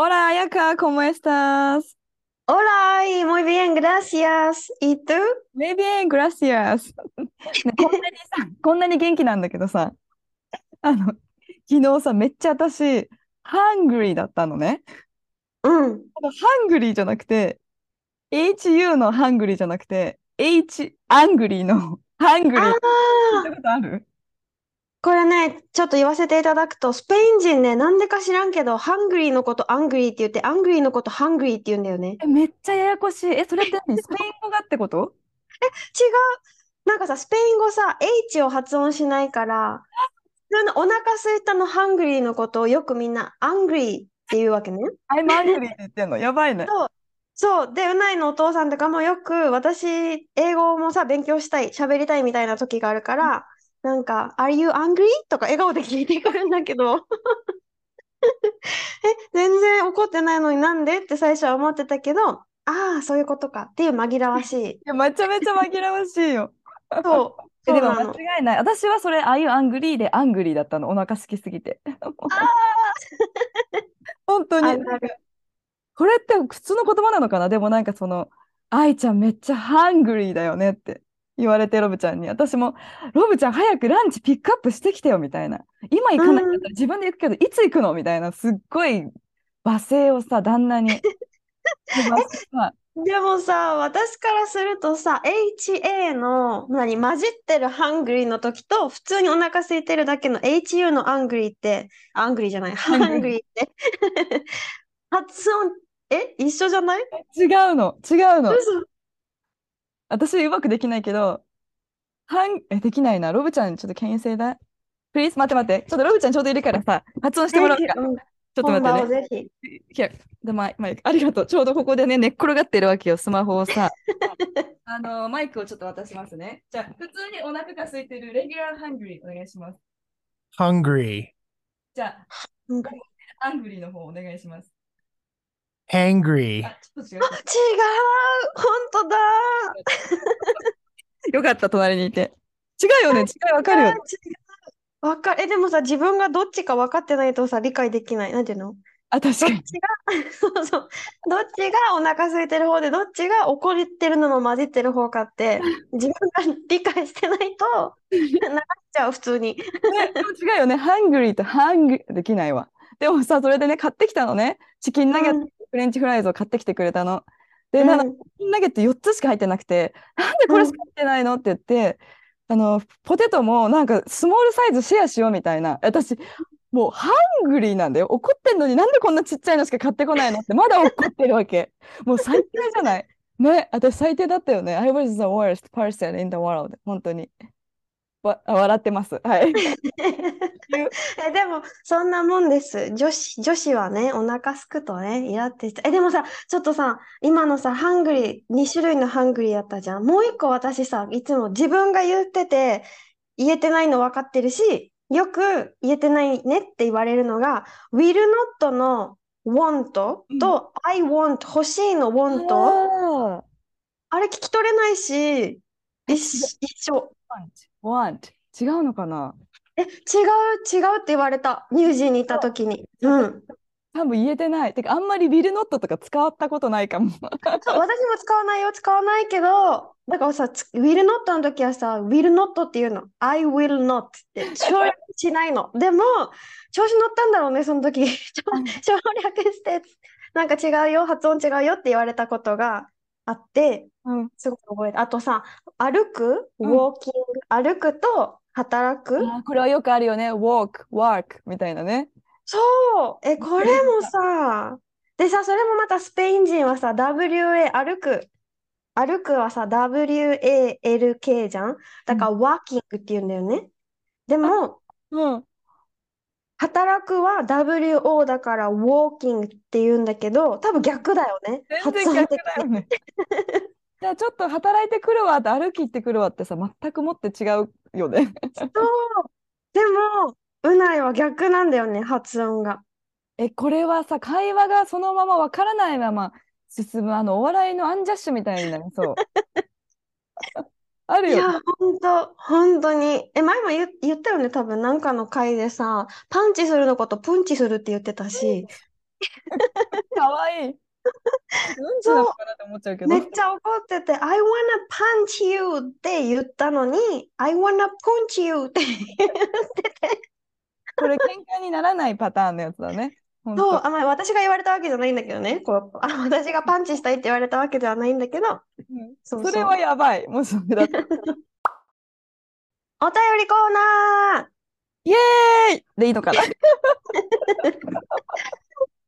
Hola, Ayaka, ¿cómo estás? Hola y muy bien, gracias. ¿Y tú? Muy bien, gracias. ねこんなにさ、こんなに元気なんだけどさ、あの、昨日さ、めっちゃ私、 hangry だったのね。うん。 hungry じゃなくて、HU の hungry じゃなくて、 H、angry の hangry。聞いあたことある？これね、ちょっと言わせていただくと、スペイン人ね、なんでか知らんけど、 hungry のこと angry って言って、 angry のこと hungry って言うんだよね。え、めっちゃややこしい。え、それって何？スペイン語がってこと？違う。なんかさ、スペイン語さ、H を発音しないから、お腹空いたの hungry のことをよくみんな、 angry って言うわけね。I'm hungry って言ってんの？やばいね。そう。そう。で、ウナイのお父さんとかもよく、私、英語もさ、勉強したい、喋りたいみたいな時があるから、なんか、Are you angry? とか笑顔で聞いてくるんだけど、え、全然怒ってないのになんでって最初は思ってたけど、ああ、そういうことかっていう紛らわしい。いや、めちゃめちゃ紛らわしいよ。そう。え、でも間。違いない。私はそれ、ああいう angry で angry だったの。お腹空きすぎて。本当に。あるある。これって普通の言葉なのかな？でもなんかその、愛ちゃんめっちゃ hangry だよねって言われて、ロブちゃんに。私も、ロブちゃん早くランチピックアップしてきてよみたいな。今行かないんだったら自分で行くけど、いつ行くの？みたいな、すっごい罵声をさ、旦那に。でもさ、私からするとさ、HA の、何、混じってる hangry の時と、普通にお腹空いてるだけの HU の angry って、angry じゃない、hungry ングリーって、発音、え、一緒じゃない？違うの、違うの。嘘私うまくできないけど、ハン、え、できないな。ロブちゃん、ちょっと can you say that? Please? 待って待って。ちょっとロブちゃんちょうどいるからさ、発音してもらおうか。うんちょっと本待ってね。場をぜひ。いや、でマイマイク、ありがとう。ちょうどここでね、寝っ転がってるわけよ、スマホをさ。あの、マイクをちょっと渡しますね。じゃあ、普通にお腹が空いてる regular hungry お願いします。hungry, じゃあ、うんアングリーの方お願いします。Hangry, 違う本当だ。よかった、隣にいて。違うよね、違う、わかるよわかる。え、でもさ、自分がどっちか分かってないとさ、理解できない。なんていうの？あ、確どっかに。ちが、そうそう。どっちがお腹空いてる方で、どっちが怒ってるのも混じってる方かって、自分が理解してないと、流しちゃう、普通に。ね、違うよね。 hungry と hang できないわ。でもさ、それでね、買ってきたのね。チキンナゲット、うん French fries を買ってきてくれたの。で、なんかナゲット4つしか入ってなくて、なんでこれしか入ってないの？って言って、あの、ポテトもなんかスモールサイズシェアしようみたいな。私、もう hangry なんだよ。怒ってんのになんでこんなちっちゃいのしか買ってこないの？ってまだ怒ってるわけ。もう最低じゃない。ね、私最低だったよね。I was the worst person in the world. 本当に。わ、笑ってます。はい。え、でも、そんなもんです。女子、女子はね、お腹すくとね、イラってしちゃうえ、でもさ、ちょっとさ、今のさ、 hungry、2種類の hungry やったじゃん。もう一個私さ、いつも自分が言ってて、言えてないの分かってるし、よく言えてないねって言われるのが、will not の won't と、I want 欲しいの want、ああれ聞き取れないし、一緒。ー want 違うのかな？え、違う、違うって言われた。ニュージーに行った時に。うん。多分言えてない。てか、あんまりビルノットとか使ったことないかも。そう、私も使わないよ、使わないけど、だからさ、つ will not の時はさ、will not っていうの。I will not って省略しないの。でも、調子乗ったんだろうね、その時。省省略して、なんか違うよ、発音違うよって言われたことがあって、うん。すごく覚えて。あとさ、歩く、ウうんォーキング、歩くと働く？これはよくあるよね。walk, work みたいなね。そう、え、これもさ、でさ、それもまたスペイン人はさ、WA、歩く。歩くはさ、WALK じゃん？だから、ワーキングって言うんだよね。でも、うん。働くは WO だから walking って言うんだけど、多分逆だよね。全発然逆。だよね。じゃあちょっと働いてくるわって歩き行ってくるわってさ、全くもって違うよね。そう。でも、うないは逆なんだよね、発音が。え、これはさ、会話がそのままわからないまま進む、あの、お笑いのアンジャッシュみたいになりそう。あるよね。いや、本当本当に。え、前も言、言ったよね、多分、なんかの回でさ、パンチするのことプンチするって言ってたし、かわいい。うんちなのかなって思っちゃうけど。めっちゃ怒ってて、I wanna punch you って言ったのに、I wanna punch you って言ってて、これ喧嘩にならないパターンのやつだね。本そう、当。あ、まあ、私が言われたわけじゃないんだけどね、こう、あ、私がパンチしたいって言われたわけではないんだけど、うんそうそれはやばい。もうそれだと。お便りコーナーイエーイでいいのかな。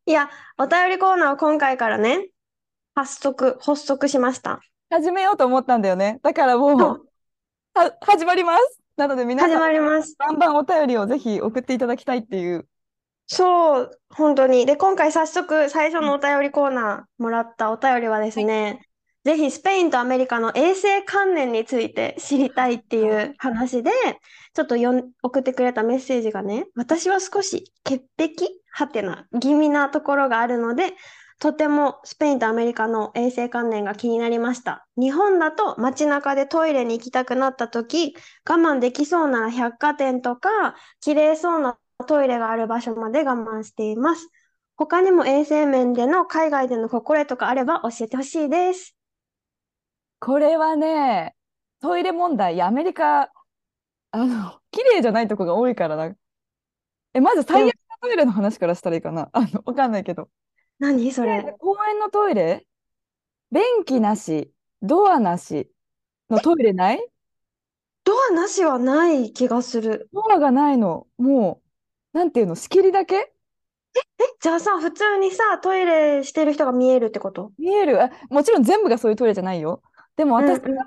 いや、お便りコーナーを今回からね、発足、発足しました。始めようと思ったんだよね。だからもう、そうは始まります。なので皆始さん、まります。バンバンお便りをぜひ送っていただきたいっていう。そう、本当に。で、今回早速最初のお便りコーナーもらったお便りはですね、ぜひスペインとアメリカの衛生観念について知りたいっていう話で、ちょっとよん送ってくれたメッセージがね、私は少し潔癖はてな気味なところがあるので、とてもスペインとアメリカの衛生観念が気になりました。日本だと街中でトイレに行きたくなった時、我慢できそうなら百貨店とか、綺麗そうなトイレがある場所まで我慢しています。他にも衛生面での海外での心得とかあれば教えてほしいです。これはね、トイレ問題、アメリカ、あの、綺麗じゃないとこが多いからな。え、まず最悪なトイレの話からしたらいいかな。あの、わかんないけど。何？それ。公園のトイレ？便器なし、ドアなし？のトイレない？ドアなしはない気がする。ドアがないの。もう、なんていうの、仕切りだけ？じゃあさ、普通にさ、トイレしてる人が見えるってこと？見える。あ、もちろん全部がそういうトイレじゃないよ。でも私うんうんが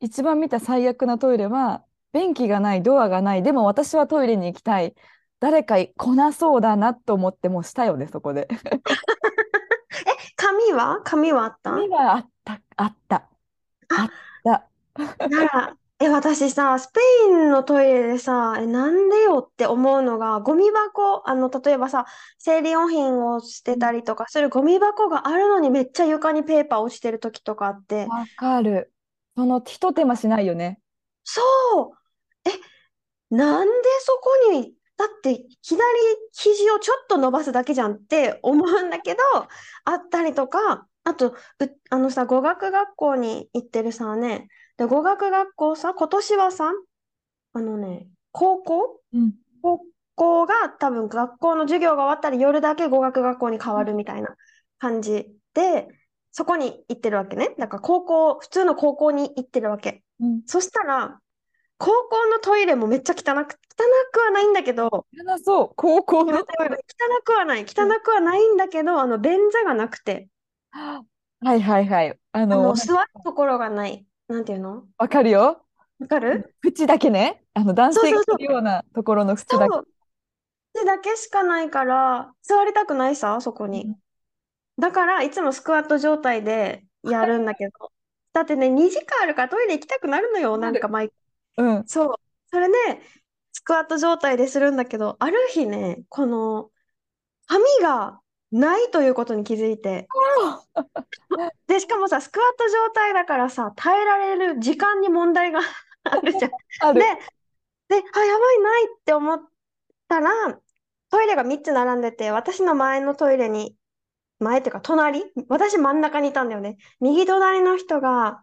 一番見た最悪なトイレは、便器がない、ドアがない。でも私はトイレに行きたい。誰か来なそうだなと思ってもうしたよね、そこで。紙は？紙はあった？髪はあった、あった。あった。なら、え、私さ、スペインのトイレでさ、え、なんでよって思うのが、ゴミ箱、あの、例えばさ、生理用品を捨てたりとかするゴミ箱があるのにめっちゃ床にペーパー落ちてる時とかあって、わかる。そのひと手間しないよね。そうえ、なんでそこに、だって左肘をちょっと伸ばすだけじゃんって思うんだけど、あったりとか、あと、うあのさ、語学学校に行ってるさね、で、語学学校さ、今年はさ、あのね、高校？うん。高校が多分学校の授業が終わったら夜だけ語学学校に変わるみたいな感じで、そこに行ってるわけね。だから高校、普通の高校に行ってるわけ。うん。そしたら、高校のトイレもめっちゃ汚く、汚くはないんだけど、汚そう。高校のトイレ。汚くはない、汚くはないんだけど、あの、便座がなくて、はいはいはい。ああの、の、座るところがない。なんていうの？わかるよ。わかる？縁だけね。あの、男性がそうそうそういるようなところの縁だけ。手だけしかないから、座りたくないさ、そこに。だから、いつもスクワット状態でやるんだけど。だってね、2時間あるからトイレ行きたくなるのよ、なんか毎うん。そう。それで、スクワット状態でするんだけど、ある日ね、この、髪がないということに気づいて。で、しかもさ、スクワット状態だからさ、耐えられる時間に問題が あるじゃん。で、で、あ、やばい、ないって思ったら、トイレが3つ並んでて、私の前のトイレに、前っていうか隣、私真ん中にいたんだよね。右隣の人が、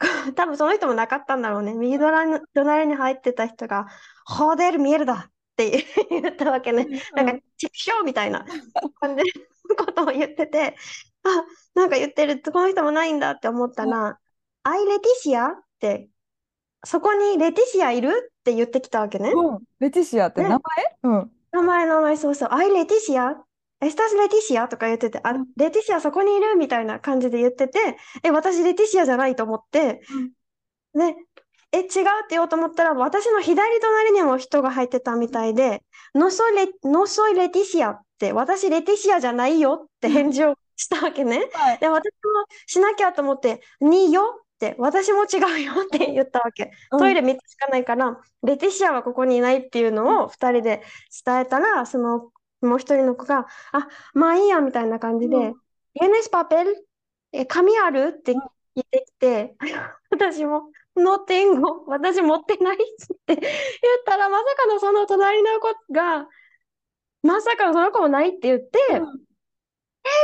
多分その人もなかったんだろうね。右隣の隣に入ってた人が、ホデル見えるだって 言ったわけね。なんか、チクショーみたいな感じのことを言ってて、あ、なんか言ってる、この人もないんだって思ったら、アイレティシア？って、そこにレティシアいる？って言ってきたわけね。うん。レティシアってね。名前？うん。名前、名前、そうそう。アイレティシア？エスタスレティシアとか言ってて、あ、レティシアそこにいる？みたいな感じで言ってて、え、私レティシアじゃないと思って、ね、え、違うって言おうと思ったら、私の左隣にも人が入ってたみたいで、ノソイレ、ノソイレティシアって、私レティシアじゃないよって返事をしたわけね。はい。で、私もしなきゃと思って、によって、私も違うよって言ったわけ。トイレ3つしかないから、レティシアはここにいないっていうのを2人で伝えたら、そのもう一人の子が、あ、まあいいやみたいな感じで、うん。¿Tienes papel? え、紙ある？って聞いてきて、私も、no tengo 私持ってないって言ったら、まさかのその隣の子が、まさかのその子もないって言って、うん。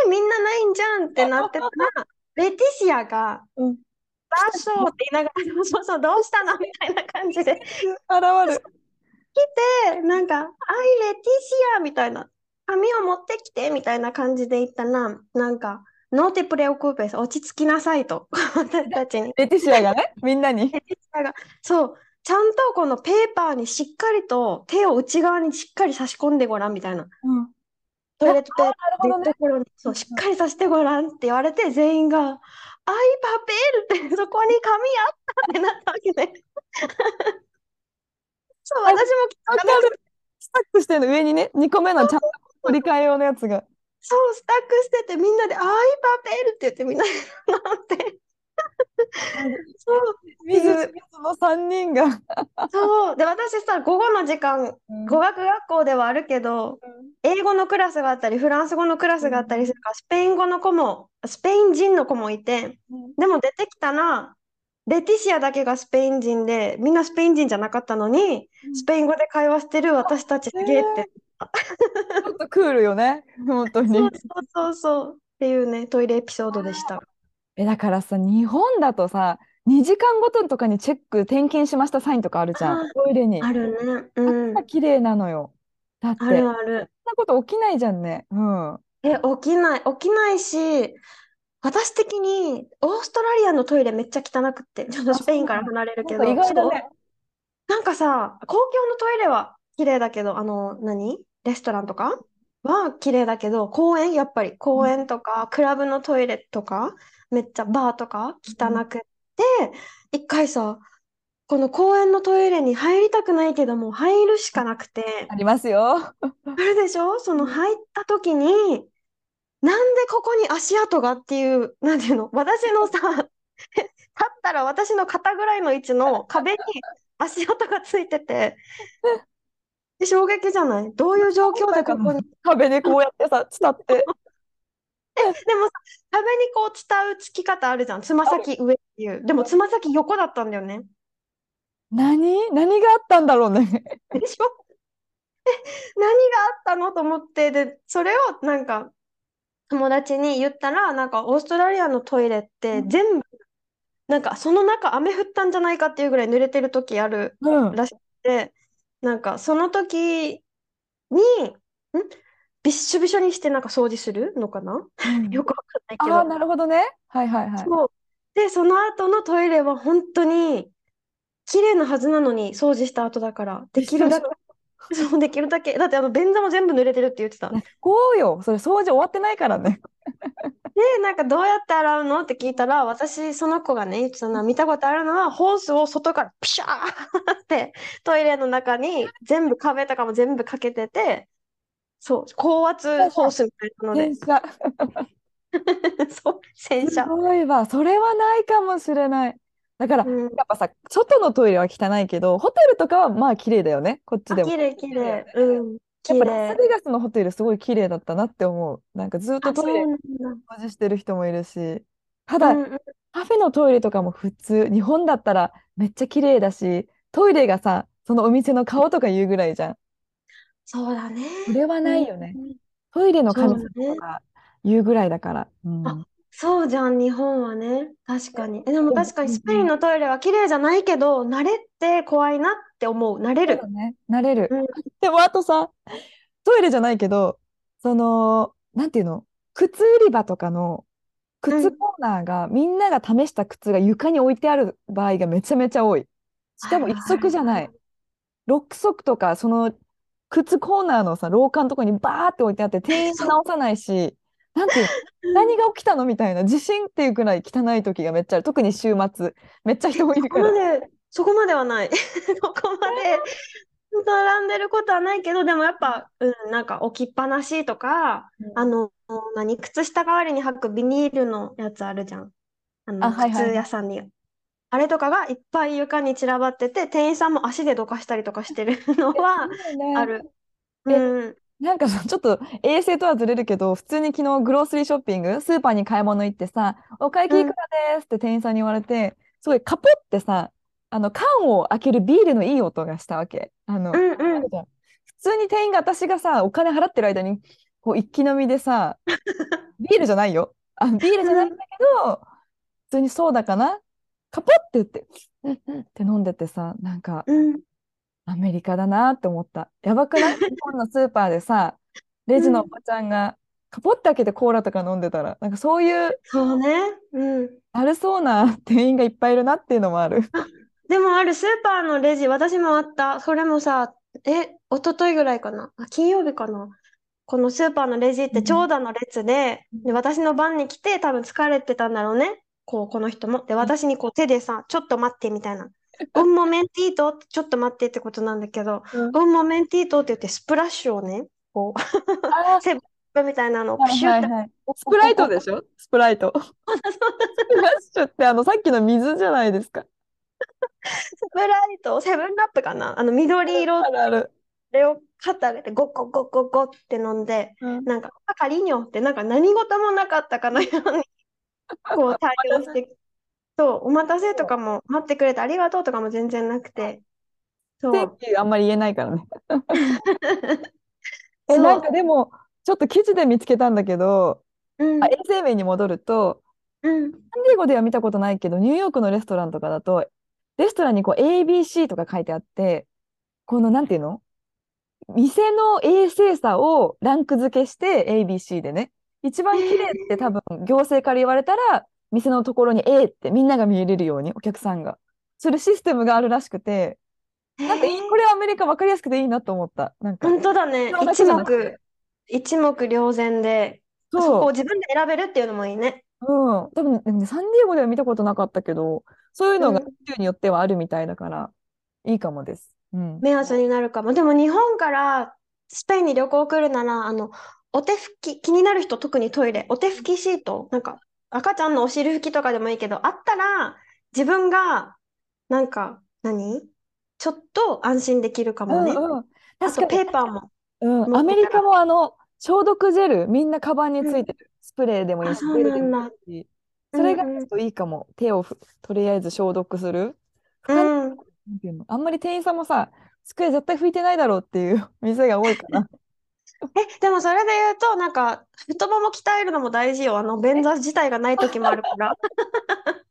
え、みんなないんじゃんってなってたら、レティシアが、うんバッショーって言いながら、そうそう、どうしたの？みたいな感じで。現る。で、なんか、アイレティシアみたいな、紙を持ってきてみたいな感じで言ったら、なんか、ノーテプレオクーペス、落ち着きなさいと、私たちに。レティシアがね、みんなに。レティシアが、そう、ちゃんとこのペーパーにしっかりと手を内側にしっかり差し込んでごらんみたいな。うんトイレットペーなるほどねペーところに、そう、しっかりさせてごらんって言われて、全員が、アイパペルって、そこに紙あったってなったわけね。そう、あ私も気づわかなくかる。スタックしてるの上にね、2個目のちゃんと取り替え用のやつが。そう、スタックしてて、みんなで、アイパペルって言って、みんなで飲んで。そう、水水の3人が。そう。で、私さ、午後の時間、語学学校ではあるけど、英語のクラスがあったり、フランス語のクラスがあったりするから、スペイン語の子も、スペイン人の子もいて、でも出てきたら、レティシアだけがスペイン人で、みんなスペイン人じゃなかったのに、スペイン語で会話してる私たちすげえって。ちょっとクールよね、本当にそう。そうそうそう。っていうね、トイレエピソードでした。え、だからさ、日本だとさ、2時間ごととかにチェック、点検しましたサインとかあるじゃん、トイレに。あるね。だうん。綺麗なのよ。だって、あそんるある。なこと起きないじゃんね。うん。え、起きない、起きないし、私的にオーストラリアのトイレめっちゃ汚くって、ちょっとスペインから離れるけど、ね。なんかさ、公共のトイレは綺麗だけど、あの、何？レストランとか？は綺麗だけど、公園、やっぱり。公園とか、クラブのトイレとか、めっちゃバーとか？汚くって、一回さ、この公園のトイレに入りたくないけども、入るしかなくて、ありますよ。あるでしょ？その入った時に、なんでここに足跡がっていう、なんていうの？私のさ、立ったら私の肩ぐらいの位置の壁に足跡がついてて、で衝撃じゃない？どういう状況でここに？壁にこうやってさ、伝って。でもさ、壁にこう伝うつき方あるじゃん。つま先上っていう。でもつま先横だったんだよね。何？何があったんだろうね。でしょ？え、何があったのと思って、で、それをなんか友達に言ったら、なんかオーストラリアのトイレってうん全部、なんかその中雨降ったんじゃないかっていうぐらい濡れてる時あるうん。らしくて、なんかその時に、ん？びっしょびしょにしてなんか掃除するのかな？よくわかんないけああ、ど。なるほどね。はいはいはい。そう。で、その後のトイレは本当に綺麗なはずなのに掃除した後だから、できるだけ、そう、できるだけ。だってあの便座も全部濡れてるって言ってた。で、こうよ。それ掃除終わってないからね。なんかどうやって洗うの？って聞いたら、私、その子がね、言ってたのは見たことあるのは、ホースを外からピシャーってトイレの中に全部壁とかも全部かけてて、そう、高圧ホースみたいなので。そう、洗す車。ごいわ。それはないかもしれない。だから、うん、やっぱさ、外のトイレは汚いけど、ホテルとかはまあ綺麗だよね。こっちあ、でも。綺麗綺麗。うん、や綺っぱラス麗。ベガスのホテルすごい綺麗だったなって思う。なんかずっとトイレ。掃除してる人もいるし。ただ、うんうんカフェのトイレとかも普通、日本だったらめっちゃ綺麗だし、トイレがさ、そのお店の顔とか言うぐらいじゃん。そうだね。それはないよね。うんトイレの神様とか言うぐらいだから。うん。あそうじゃん、日本はね。確かに。え、でも確かにうんスペインのトイレは綺麗じゃないけど、慣れって怖いなって思う。慣れる。ね。慣れる。うんでもあとさ、トイレじゃないけど、その、なんていうの、靴売り場とかの靴コーナーが、みんなが試した靴が床に置いてある場合がめちゃめちゃ多い。しかも一足じゃない。6足とか、その靴コーナーのさ、廊下のとこにバーって置いてあって、店員も直さないし、なんて何が起きたの？みたいな、地震っていうくらい汚い時がめっちゃある。特に週末、めっちゃ人もいるから。そこまではない。そこまで並んでることはないけど、でもやっぱ、うん、なんか置きっぱなしとか、うんあの、何、靴下代わりに履くビニールのやつあるじゃん。あの、あはいはいはい靴屋さんに。あれとかがいっぱい床に散らばってて、店員さんも足でどかしたりとかしてるのはある。えうん。なんかさ、ちょっと衛生とはずれるけど、普通に昨日グロースリーショッピング、スーパーに買い物行ってさ、お会計いくらですって店員さんに言われて、すごいカポってさ、あの缶を開けるビールのいい音がしたわけ。あの、うんうん普通に店員が私がさ、お金払ってる間に、こう一気飲みでさ、ビールじゃないよ。あ、ビールじゃないんだけど、普通にソーダかな？カポって言って、うんうんって飲んでてさ、なんか、うん。アメリカだなって思った。やばくない？日本のスーパーでさ、レジのおばちゃんがカポって開けてコーラとか飲んでたら、なんかそういうそうね。うん。悪そうな店員がいっぱいいるなっていうのもある。でもあるスーパーのレジ、私もあった。それもさ、え、一昨日ぐらいかな？あ、金曜日かな？このスーパーのレジって長蛇の列で、で、私の番に来て多分疲れてたんだろうね。こう、この人も。で、私にこう手でさ、ちょっと待ってみたいな。un momentito ってちょっと待ってってことなんだけど、うん un momentito って言ってスプラッシュをね、こう、あ セブンみたいなのをはいプシュって、はいはい。スプライトでしょ？スプライト。スプラッシュってあのさっきの水じゃないですか。スプライト、セブンラップかな？あの緑色。あるある。れを肩上げてゴッゴッゴッゴッゴッって飲んで、うん。なんか、あカリーニョってなんか何事もなかったかのように、こう対応して、そう、お待たせとかも待ってくれてありがとうとかも全然なくて、そう、あんまり言えないからね。え、なんかでも、ちょっと記事で見つけたんだけど、うん。あ、衛生面に戻ると、うん、サンディエゴでは見たことないけど、ニューヨークのレストランとかだと、レストランにこう ABC とか書いてあって、このなんていうの？店の衛生さをランク付けして ABC でね、一番綺麗って多分行政から言われたら、店のところに A ってみんなが見れるようにお客さんが。するシステムがあるらしくて、なんかこれはアメリカ分かりやすくていいなと思った。なんか、本当だね。一目、一目瞭然で、そこを自分で選べるっていうのもいいね。うん、多分ね、サンディエゴでは見たことなかったけど、そういうのがうん州によってはあるみたいだから、いいかもです。うん。目安になるかも。でも日本からスペインに旅行来るなら、あの、お手拭き、気になる人特にトイレ、お手拭きシート、なんか赤ちゃんのお尻拭きとかでもいいけど、あったら自分が、なんか、何？ちょっと安心できるかもね。うんうん。あと確ペーパーも。うん、アメリカもあの、消毒ジェル、みんなカバンについてる。スプレーでもいいし、あそそれがちょっといいかも。手をふとりあえず消毒する？うん。なんていうの？あんまり店員さんもさ、机絶対拭いてないだろうっていう 店が多いから。え、でもそれで言うと、なんか、太もも鍛えるのも大事よ。あの、便座自体がない時もあるから。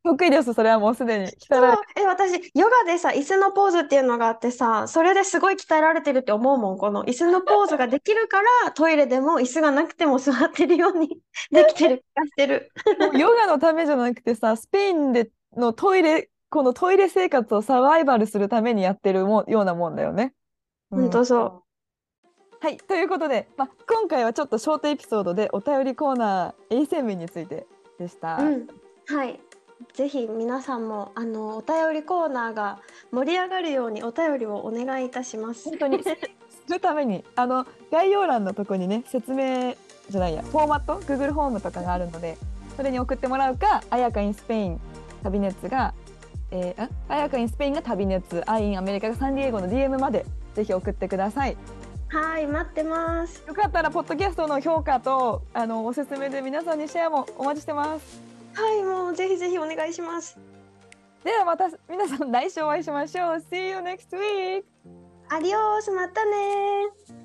得意です、それはもうすでに。そう汚い。え、私、ヨガでさ、椅子のポーズっていうのがあってさ、それですごい鍛えられてるって思うもん。この椅子のポーズができるから、トイレでも椅子がなくても座ってるように できてる気がしてる。ヨガのためじゃなくてさ、スペインでのトイレ、このトイレ生活をサバイバルするためにやってるもようなもんだよね。うんほんとそはい、ということで、まあ、今回はちょっとショートエピソードでお便りコーナー衛生面についてでした。う。うん。はい。ぜひ皆さんも、あの、お便りコーナーが盛り上がるようにお便りをお願いいたします。本当に するためにあの概要欄のとこにね説明じゃないやフォーマット Google ホームとかがあるのでそれに送ってもらうか「あやか in スペイン旅熱が」えー、ああやか in スペインが旅熱アインアメリカがサンディエゴの DM までぜひ送ってください。はい、待ってます。よかったらポッドキャストの評価とあのおすすめで皆さんにシェアもお待ちしてます。はい、もうぜひぜひお願いします。ではまた皆さん来週お会いしましょう。See you next week! アディオース、またねー。